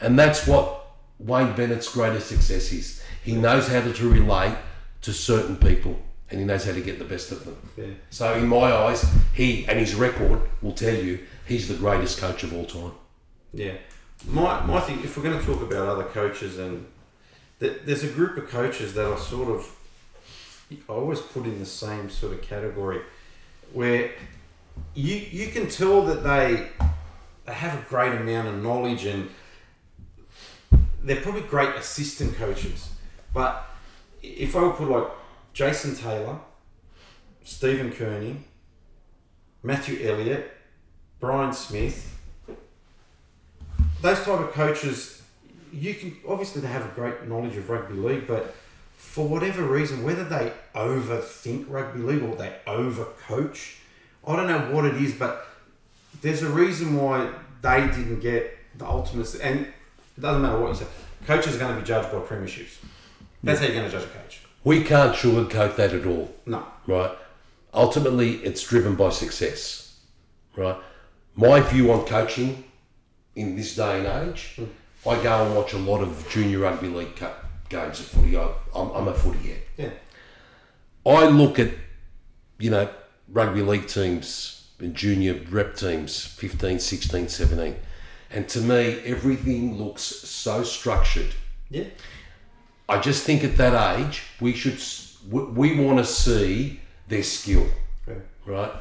And that's what Wayne Bennett's greatest success is. He knows how to relate to certain people and he knows how to get the best of them. Yeah. So, in my eyes, he and his record will tell you he's the greatest coach of all time. Yeah. My, my thing, if we're going to talk about other coaches, and th- there's a group of coaches that are sort of, I always put in the same sort of category, where you you can tell that they they have a great amount of knowledge and they're probably great assistant coaches, but if I would put like Jason Taylor, Stephen Kearney, Matthew Elliott, Brian Smith, those type of coaches, you can obviously they have a great knowledge of rugby league, but for whatever reason, whether they overthink rugby league or they overcoach, I don't know what it is, but there's a reason why they didn't get the ultimate. And it doesn't matter what you say, coaches are going to be judged by premierships. That's how you're going to judge a coach. We can't sugarcoat that at all. No. right? Ultimately, it's driven by success, right? My view on coaching in this day and age, hmm. I go and watch a lot of junior rugby league co- games of footy. I, I'm, I'm a footy head. Yeah. I look at, you know, rugby league teams and junior rep teams, 15, 16, 17. And to me, everything looks so structured. Yeah. I just think at that age, we should, we, want to see their skill Yeah. right?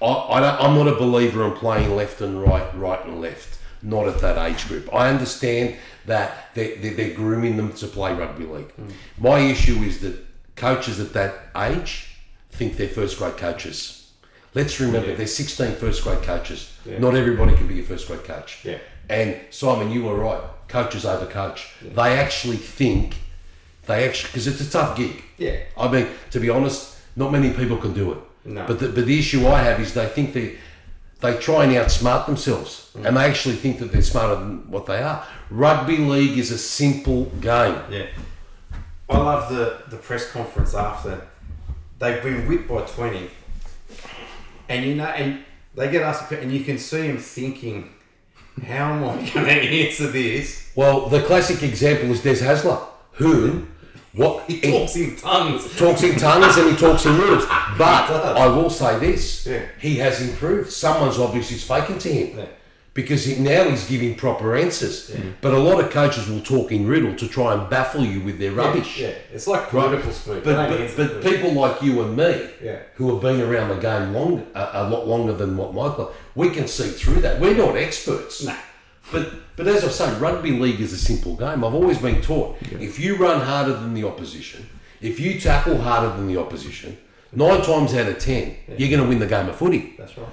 I, I don't, I'm not a believer in playing left and right, right and left. Not at that age group. I understand that they're, they're, they're grooming them to play rugby league. Mm. My issue is that coaches at that age think they're first grade coaches. Let's remember, Yeah. they're 16 first grade coaches. Yeah. Not everybody can be a first grade coach. Yeah. And Simon, you were right. Coaches overcoach. They actually think they actually because it's a tough gig. Yeah. I mean, to be honest, not many people can do it. No. But the, but the issue I have is they think they they try and outsmart themselves, Mm. and they actually think that they're smarter than what they are. Rugby league is a simple game. Yeah. I love the, the press conference after they've been whipped by 20. And you know, and they get asked, and you can see them thinking, how am I going to answer this? Well, the classic example is Des Hasler, who what He talks in tongues. talks in tongues and he talks in words. But. I will say this: Yeah. he has improved. Someone's obviously spoken to him. Yeah. Because he, now he's giving proper answers. Mm-hmm. But a lot of coaches will talk in riddle to try and baffle you with their rubbish. Yeah, it's like political speak. But, but, but people like you and me, Yeah. who have been around the game long, a, a lot longer than what Michael, we can see through that. We're not experts. Nah. But but as I say, rugby league is a simple game. I've always been taught if you run harder than the opposition, if you tackle harder than the opposition, nine times out of ten, you're going to win the game of footy. That's right.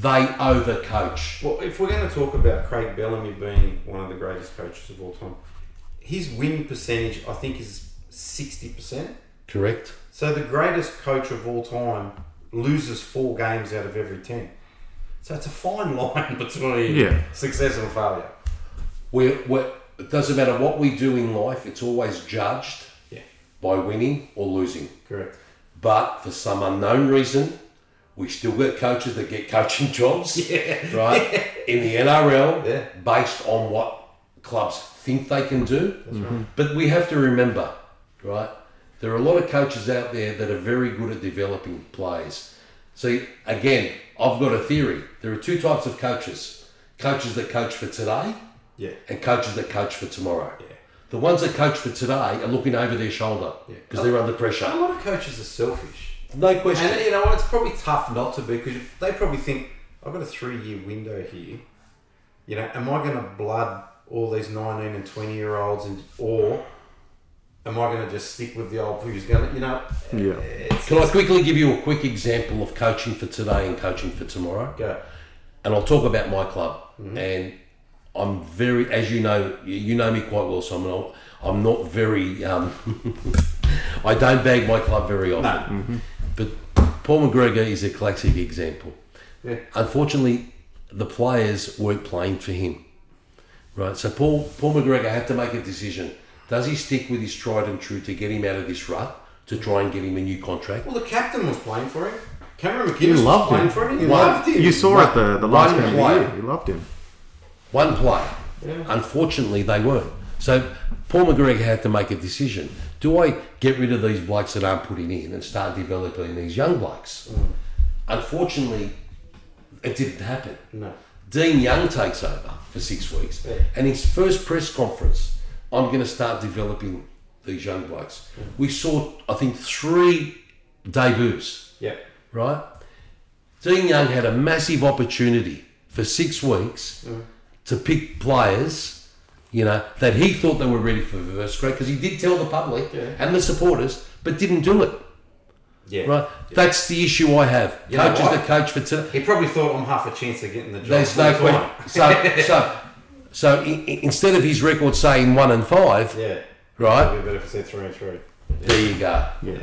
They overcoach. Well, if we're going to talk about Craig Bellamy being one of the greatest coaches of all time, his win percentage, I think, is 60%. Correct. So the greatest coach of all time loses four games out of every 10. So it's a fine line between Yeah. success and failure. We're, we're, it doesn't matter what we do in life, it's always judged Yeah, by winning or losing. correct. But for some unknown reason, we still get coaches that get coaching jobs, Yeah. right? In the NRL, Yeah. based on what clubs think they can do. right. Mm-hmm. But we have to remember, right? There are a lot of coaches out there that are very good at developing players. See, again, I've got a theory. There are two types of coaches coaches that coach for today Yeah, and coaches that coach for tomorrow. yeah. The ones that coach for today are looking over their shoulder Yeah. because they're under pressure. A lot of coaches are selfish. No question. And you know what? It's probably tough not to be because they probably think I've got a three-year window here. You know, am I going to blood all these nineteen and twenty-year-olds, and or am I going to just stick with the old who's going to, you know? Yeah. It's, Can I quickly give you a quick example of coaching for today and coaching for tomorrow? go? And I'll talk about my club. And I'm very, as you know, you- you know me quite well, so I'm not, I'm not very, um, I don't bag my club very often. But Paul McGregor is a classic example. Yeah. Unfortunately, the players weren't playing for him. Right, so Paul Paul McGregor had to make a decision. Does he stick with his tried and true to get him out of this rut, to try and get him a new contract? Well, the captain was playing for him. Cameron You McInnes was loved playing him. for him. He One- loved him. You saw it the, the last One game of the year. You loved him. One player Unfortunately, they weren't. So Paul McGregor had to make a decision. Do I get rid of these blokes that aren't putting in and start developing these young blokes? Mm. Unfortunately, it didn't happen. No. Dean Young takes over for six weeks, Yeah. and his first press conference, I'm going to start developing these young blokes. Mm. We saw, I think, three debuts, Yep. right? Dean Young had a massive opportunity for six weeks mm. to pick players, you know, that he thought they were ready for first grade because he did tell the public Yeah. and the supporters, but didn't do it. Yeah. Right? That's the issue I have. You know Coaches what? that coach for today. He probably thought I'm half a chance of getting the job. There's no That's question. So, so, so i- i- instead of his record saying one and five, Yeah. right? It'd be better if it said three and three. There you go. Yeah.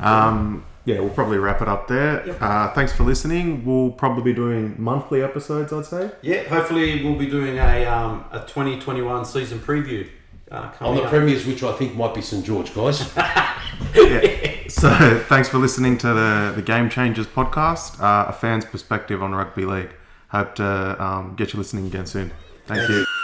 Um, yeah, we'll probably wrap it up there. Uh, thanks for listening. We'll probably be doing monthly episodes, I'd say. Yeah. Hopefully, we'll be doing a um, a 2021 season preview. Uh, On the up. premiers, which I think might be St George, guys. Yeah. so thanks for listening to the, the Game Changers podcast, uh, a fan's perspective on rugby league. Hope to um, get you listening again soon. Thank you.